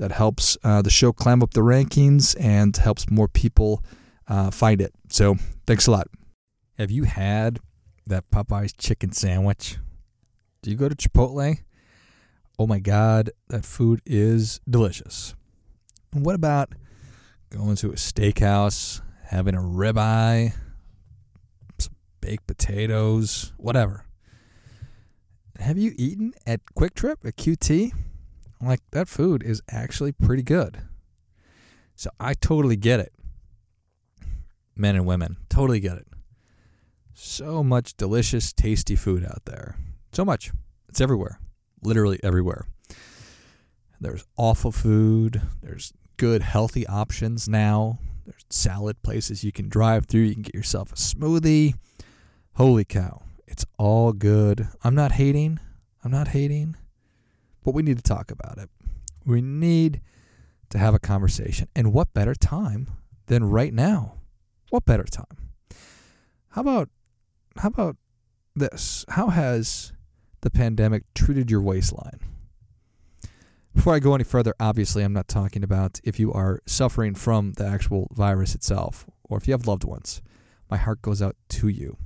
That helps uh, the show climb up the rankings and helps more people uh, find it. So thanks a lot. Have you had that Popeyes chicken sandwich? Do you go to Chipotle? Oh my God, that food is delicious. What about going to a steakhouse, having a ribeye, some baked potatoes, whatever? Have you eaten at QuikTrip at QT? Like that food is actually pretty good. So I totally get it. Men and women, totally get it. So much delicious, tasty food out there. So much. It's everywhere literally everywhere. There's awful food. There's good, healthy options now. There's salad places you can drive through. You can get yourself a smoothie. Holy cow. It's all good. I'm not hating. I'm not hating. But we need to talk about it. We need to have a conversation. And what better time than right now? What better time? How about how about this? How has the pandemic treated your waistline? Before I go any further, obviously, I'm not talking about if you are suffering from the actual virus itself or if you have loved ones. My heart goes out to you.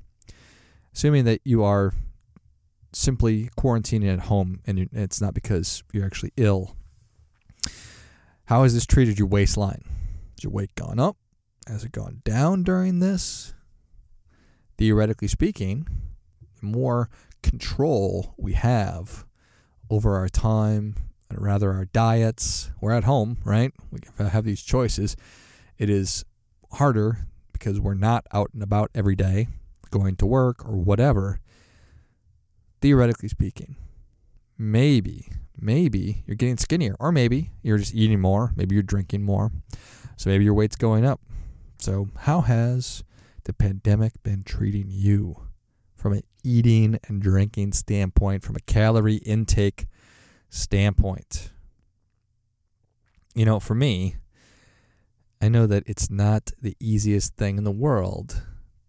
Assuming that you are simply quarantining at home and it's not because you're actually ill. How has this treated your waistline? Has your weight gone up? Has it gone down during this? Theoretically speaking, the more control we have over our time and rather our diets. We're at home, right? We have these choices. It is harder because we're not out and about every day going to work or whatever. Theoretically speaking, maybe, maybe you're getting skinnier, or maybe you're just eating more, maybe you're drinking more. So maybe your weight's going up. So, how has the pandemic been treating you? from an eating and drinking standpoint, from a calorie intake standpoint. You know, for me, I know that it's not the easiest thing in the world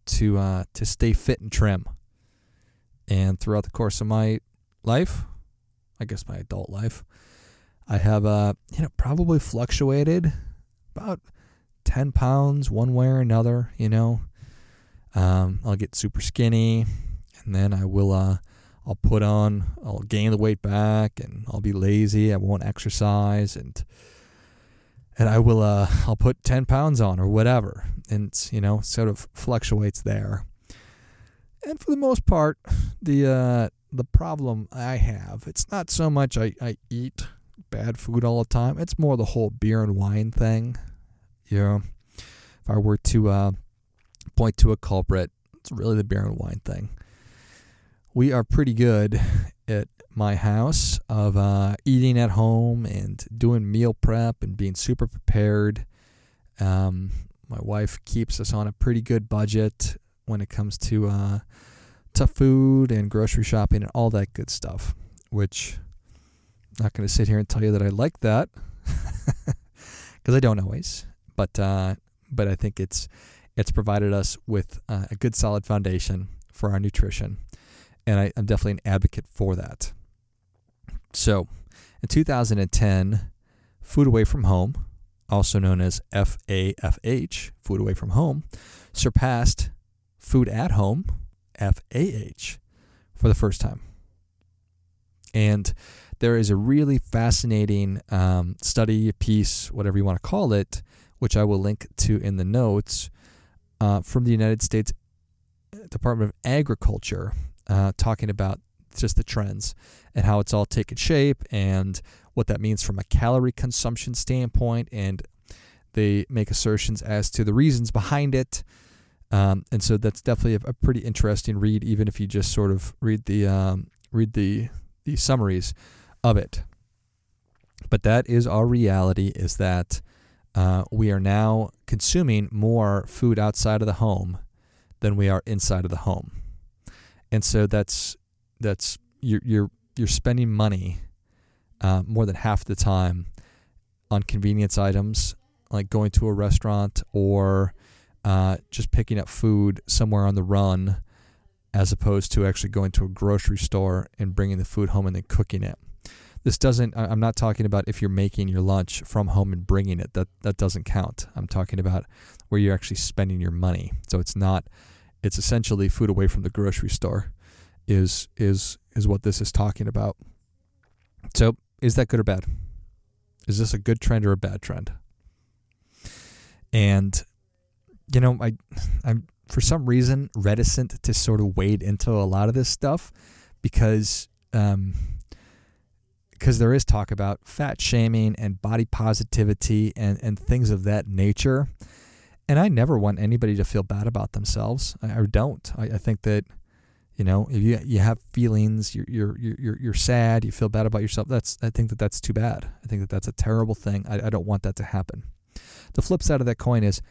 to uh, to stay fit and trim. And throughout the course of my life, I guess my adult life, I have uh, you know probably fluctuated about ten pounds one way or another. You know, um, I'll get super skinny, and then I will uh, I'll put on I'll gain the weight back, and I'll be lazy. I won't exercise, and and I will uh, I'll put ten pounds on or whatever, and you know sort of fluctuates there. And for the most part, the uh, the problem I have it's not so much I, I eat bad food all the time. It's more the whole beer and wine thing. You know, if I were to uh, point to a culprit, it's really the beer and wine thing. We are pretty good at my house of uh, eating at home and doing meal prep and being super prepared. Um, my wife keeps us on a pretty good budget when it comes to uh, to food and grocery shopping and all that good stuff. Which I'm not going to sit here and tell you that I like that because I don't always. But uh, but I think it's it's provided us with uh, a good solid foundation for our nutrition. And I, I'm definitely an advocate for that. So in 2010, Food Away from Home, also known as FAFH, Food Away from Home, surpassed Food at Home, FAH, for the first time. And there is a really fascinating um, study, piece, whatever you want to call it, which I will link to in the notes, uh, from the United States Department of Agriculture, uh, talking about just the trends and how it's all taken shape and what that means from a calorie consumption standpoint. And they make assertions as to the reasons behind it. Um, and so that's definitely a, a, pretty interesting read, even if you just sort of read the um, read the the summaries of it. But that is our reality is that uh, we are now consuming more food outside of the home than we are inside of the home. And so that's that's you're you're you're spending money uh, more than half the time on convenience items like going to a restaurant or uh, just picking up food somewhere on the run as opposed to actually going to a grocery store and bringing the food home and then cooking it. This doesn't, I'm not talking about if you're making your lunch from home and bringing it. That, that doesn't count. I'm talking about where you're actually spending your money. So it's not, it's essentially food away from the grocery store is, is, is what this is talking about. So is that good or bad? Is this a good trend or a bad trend? And, you know, I, I'm, for some reason reticent to sort of wade into a lot of this stuff because um, because there is talk about fat shaming and body positivity and, and things of that nature. And I never want anybody to feel bad about themselves. I, I don't. I, I, think that, you know, if you you have feelings, you're, you're you're you're sad, you feel bad about yourself. That's I think that that's too bad. I think that that's a terrible thing. I, I don't want that to happen. The flip side of that coin is,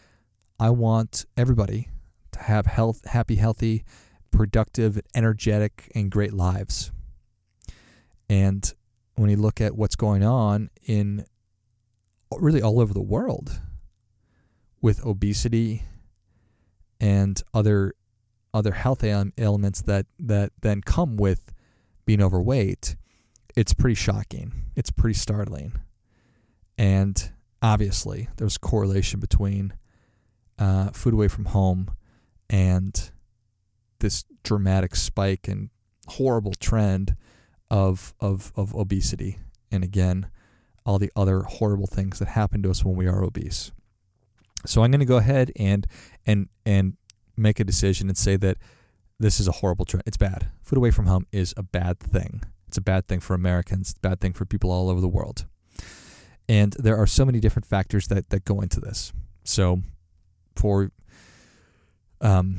I want everybody to have health, happy, healthy, productive, energetic, and great lives. And when you look at what's going on in really all over the world with obesity and other other health elements that that then come with being overweight, it's pretty shocking. It's pretty startling. And obviously, there's correlation between uh, food away from home and this dramatic spike and horrible trend of, of, of obesity. And again, all the other horrible things that happen to us when we are obese. So I'm going to go ahead and and and make a decision and say that this is a horrible trend. It's bad. Food away from home is a bad thing. It's a bad thing for Americans. It's a bad thing for people all over the world. And there are so many different factors that, that go into this. So for um,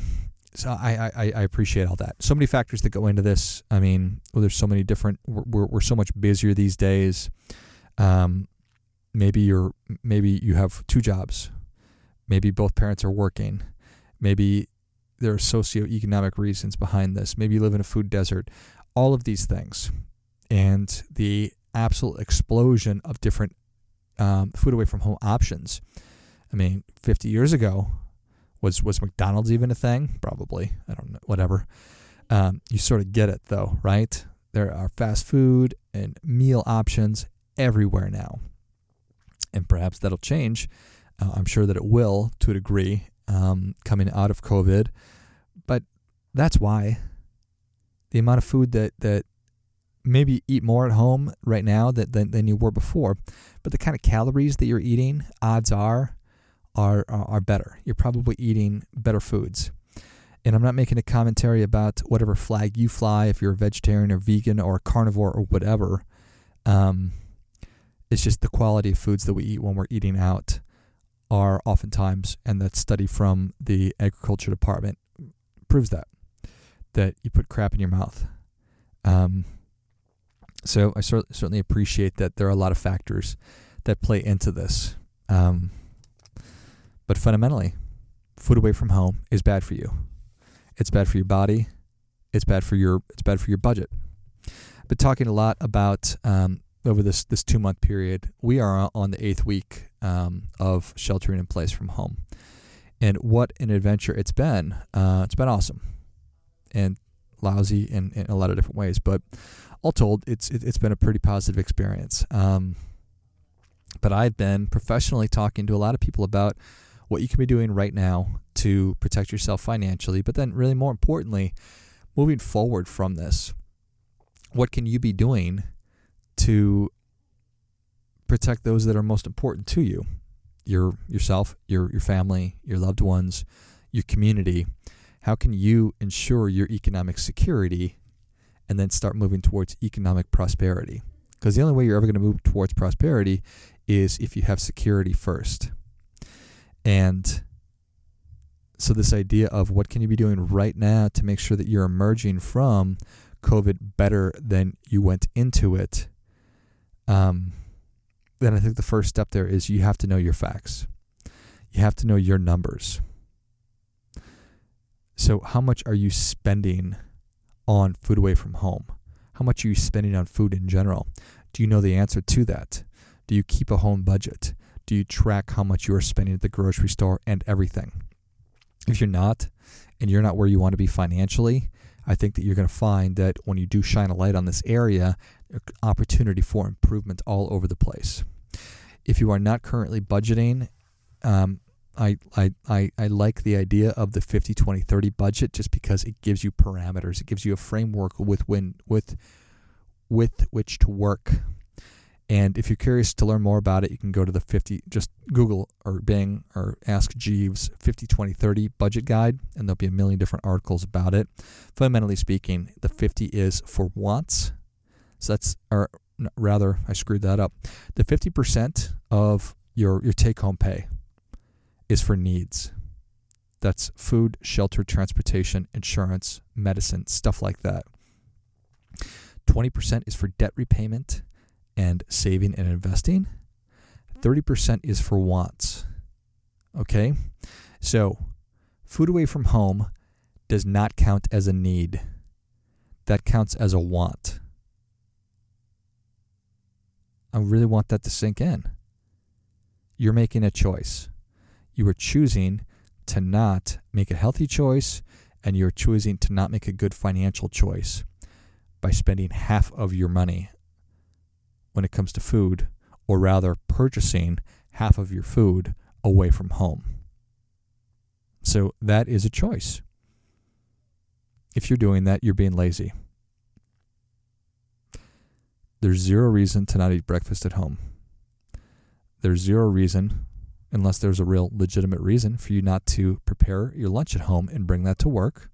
so I, I, I appreciate all that. So many factors that go into this. I mean, well, there's so many different. We're, we're so much busier these days. Um, maybe you're maybe you have two jobs. Maybe both parents are working. Maybe there are socioeconomic reasons behind this. Maybe you live in a food desert. All of these things, and the absolute explosion of different um, food away from home options. I mean, 50 years ago, was was McDonald's even a thing? Probably. I don't know. Whatever. Um, you sort of get it though, right? There are fast food and meal options everywhere now, and perhaps that'll change. Uh, I'm sure that it will to a degree um, coming out of COVID, but that's why the amount of food that that maybe eat more at home right now than, than, than you were before, but the kind of calories that you're eating, odds are are, are, are better. You're probably eating better foods. And I'm not making a commentary about whatever flag you fly, if you're a vegetarian or vegan or a carnivore or whatever. Um, it's just the quality of foods that we eat when we're eating out are oftentimes, and that study from the agriculture department proves that, that you put crap in your mouth. Um, so I certainly appreciate that there are a lot of factors that play into this. Um, but fundamentally, food away from home is bad for you. It's bad for your body. It's bad for your it's bad for your budget. I've been talking a lot about um, over this this two month period. We are on the eighth week um, of sheltering in place from home, and what an adventure it's been. Uh, it's been awesome, and lousy in, in a lot of different ways. But all told, it's it, has been a pretty positive experience. Um, but I've been professionally talking to a lot of people about what you can be doing right now to protect yourself financially, but then, really more importantly, moving forward from this, what can you be doing to protect those that are most important to you? Your yourself, your your family, your loved ones, your community. How can you ensure your economic security and then start moving towards economic prosperity? Because the only way you're ever going to move towards prosperity is if you have security first. And so, this idea of what can you be doing right now to make sure that you're emerging from COVID better than you went into it, um, then I think the first step there is you have to know your facts. You have to know your numbers. So, how much are you spending on food away from home? How much are you spending on food in general? Do you know the answer to that? Do you keep a home budget? Do you track how much you are spending at the grocery store and everything? If you're not, and you're not where you want to be financially, I think that you're going to find that when you do shine a light on this area, opportunity for improvement all over the place. If you are not currently budgeting, um, I, I, I, I like the idea of the 50 20 30 budget just because it gives you parameters it gives you a framework with when with with which to work and if you're curious to learn more about it you can go to the 50 just google or bing or ask jeeves 50 20 30 budget guide and there'll be a million different articles about it fundamentally speaking the 50 is for wants so that's or rather i screwed that up the 50% of your your take home pay is for needs. That's food, shelter, transportation, insurance, medicine, stuff like that. 20% is for debt repayment and saving and investing. 30% is for wants. Okay? So, food away from home does not count as a need, that counts as a want. I really want that to sink in. You're making a choice you are choosing to not make a healthy choice and you're choosing to not make a good financial choice by spending half of your money when it comes to food, or rather purchasing half of your food away from home. So that is a choice. If you're doing that, you're being lazy. There's zero reason to not eat breakfast at home. There's zero reason unless there's a real legitimate reason for you not to prepare your lunch at home and bring that to work.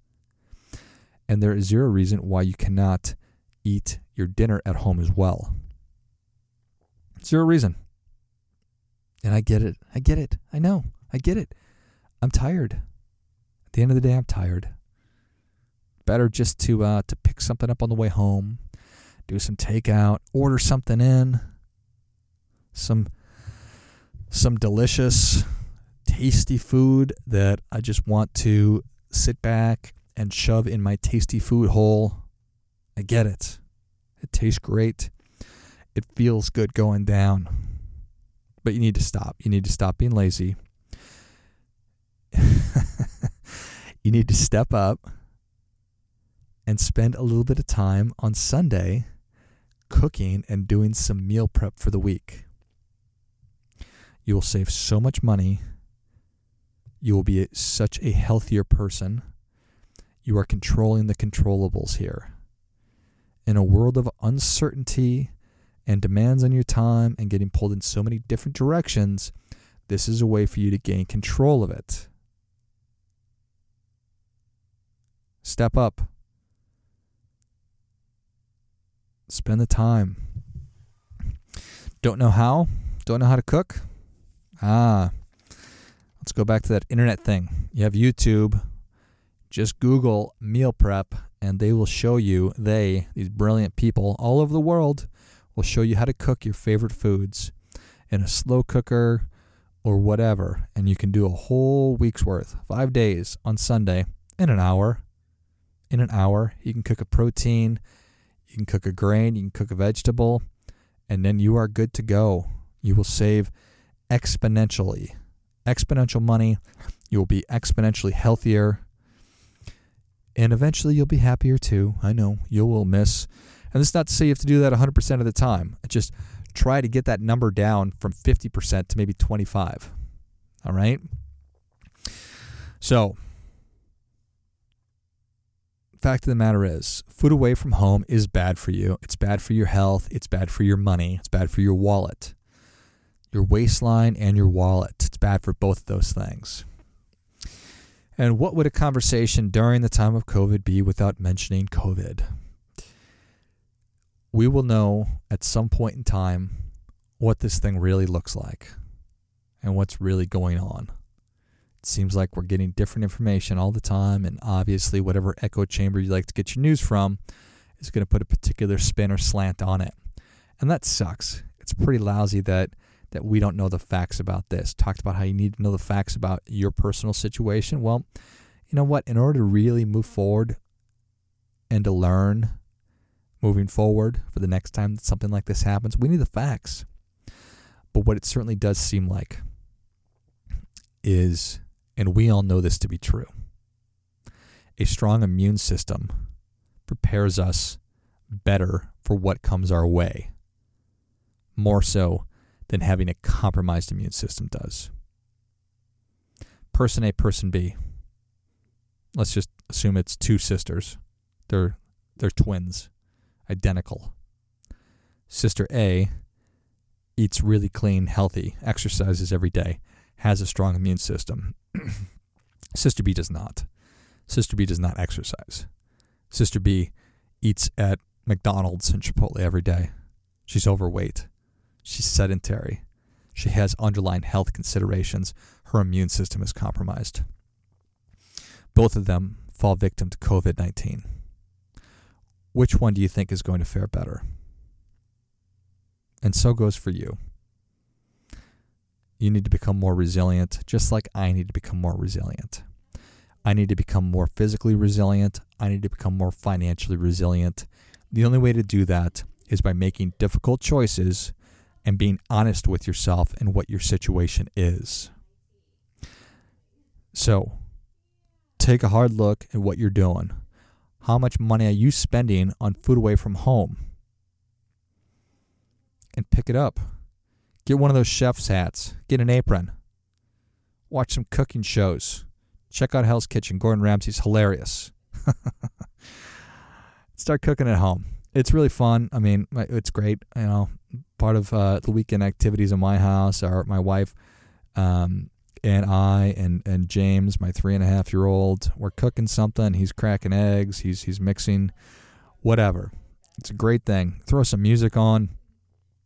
And there is zero reason why you cannot eat your dinner at home as well. Zero reason. And I get it. I get it. I know. I get it. I'm tired. At the end of the day, I'm tired. Better just to uh, to pick something up on the way home, do some takeout, order something in, some some delicious, tasty food that I just want to sit back and shove in my tasty food hole. I get it. It tastes great. It feels good going down. But you need to stop. You need to stop being lazy. you need to step up and spend a little bit of time on Sunday cooking and doing some meal prep for the week. You will save so much money. You will be such a healthier person. You are controlling the controllables here. In a world of uncertainty and demands on your time and getting pulled in so many different directions, this is a way for you to gain control of it. Step up. Spend the time. Don't know how? Don't know how to cook? Ah, let's go back to that internet thing. You have YouTube. Just Google meal prep, and they will show you, they, these brilliant people all over the world, will show you how to cook your favorite foods in a slow cooker or whatever. And you can do a whole week's worth, five days on Sunday in an hour. In an hour, you can cook a protein, you can cook a grain, you can cook a vegetable, and then you are good to go. You will save exponentially. Exponential money. You will be exponentially healthier. And eventually you'll be happier too. I know you will miss. And this is not to say you have to do that 100% of the time. Just try to get that number down from 50% to maybe 25. All right? So, fact of the matter is, food away from home is bad for you. It's bad for your health. It's bad for your money. It's bad for your wallet your waistline, and your wallet. It's bad for both of those things. And what would a conversation during the time of COVID be without mentioning COVID? We will know at some point in time what this thing really looks like and what's really going on. It seems like we're getting different information all the time, and obviously, whatever echo chamber you like to get your news from is going to put a particular spin or slant on it. And that sucks it's pretty lousy that that we don't know the facts about this. Talked about how you need to know the facts about your personal situation. Well, you know what? In order to really move forward and to learn moving forward for the next time that something like this happens, we need the facts. But what it certainly does seem like is, and we all know this to be true, a strong immune system prepares us better for what comes our way, more so than having a compromised immune system does. Person A, person B. Let's just assume it's two sisters. They're they're twins, identical. Sister A eats really clean, healthy, exercises every day, has a strong immune system. Sister B does not. Sister B does not exercise. Sister B eats at McDonald's and Chipotle every day. She's overweight. She's sedentary. She has underlying health considerations. Her immune system is compromised. Both of them fall victim to COVID 19. Which one do you think is going to fare better? And so goes for you. You need to become more resilient, just like I need to become more resilient. I need to become more physically resilient. I need to become more financially resilient. The only way to do that is by making difficult choices and being honest with yourself and what your situation is. So, take a hard look at what you're doing. How much money are you spending on food away from home? And pick it up. Get one of those chef's hats, get an apron, watch some cooking shows Check out Hell's Kitchen. Gordon Ramsay's hilarious. Start cooking at home. It's really fun. I mean, it's great. You know, part of uh, the weekend activities in my house are my wife um, and I and and James, my three and a half year old. We're cooking something. He's cracking eggs. He's he's mixing, whatever. It's a great thing. Throw some music on.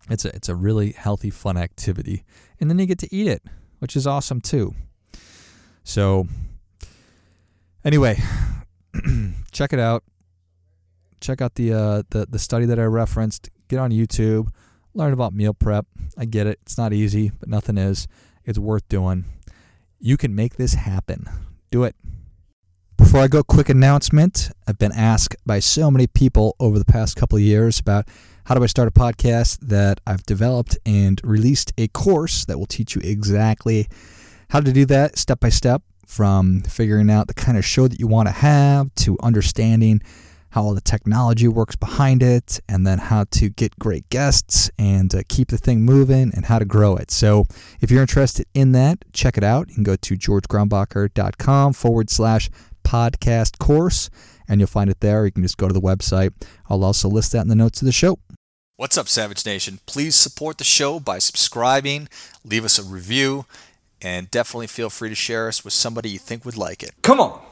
It's a it's a really healthy, fun activity, and then you get to eat it, which is awesome too. So Anyway, check it out. Check out the, uh, the the study that I referenced. Get on YouTube. Learn about meal prep. I get it. It's not easy, but nothing is. It's worth doing. You can make this happen. Do it. Before I go, quick announcement. I've been asked by so many people over the past couple of years about how do I start a podcast that I've developed and released a course that will teach you exactly how to do that step by step from figuring out the kind of show that you want to have to understanding how all the technology works behind it, and then how to get great guests and uh, keep the thing moving and how to grow it. So, if you're interested in that, check it out. You can go to georgegrombacher.com forward slash podcast course, and you'll find it there. You can just go to the website. I'll also list that in the notes of the show. What's up, Savage Nation? Please support the show by subscribing, leave us a review and definitely feel free to share us with somebody you think would like it. Come on.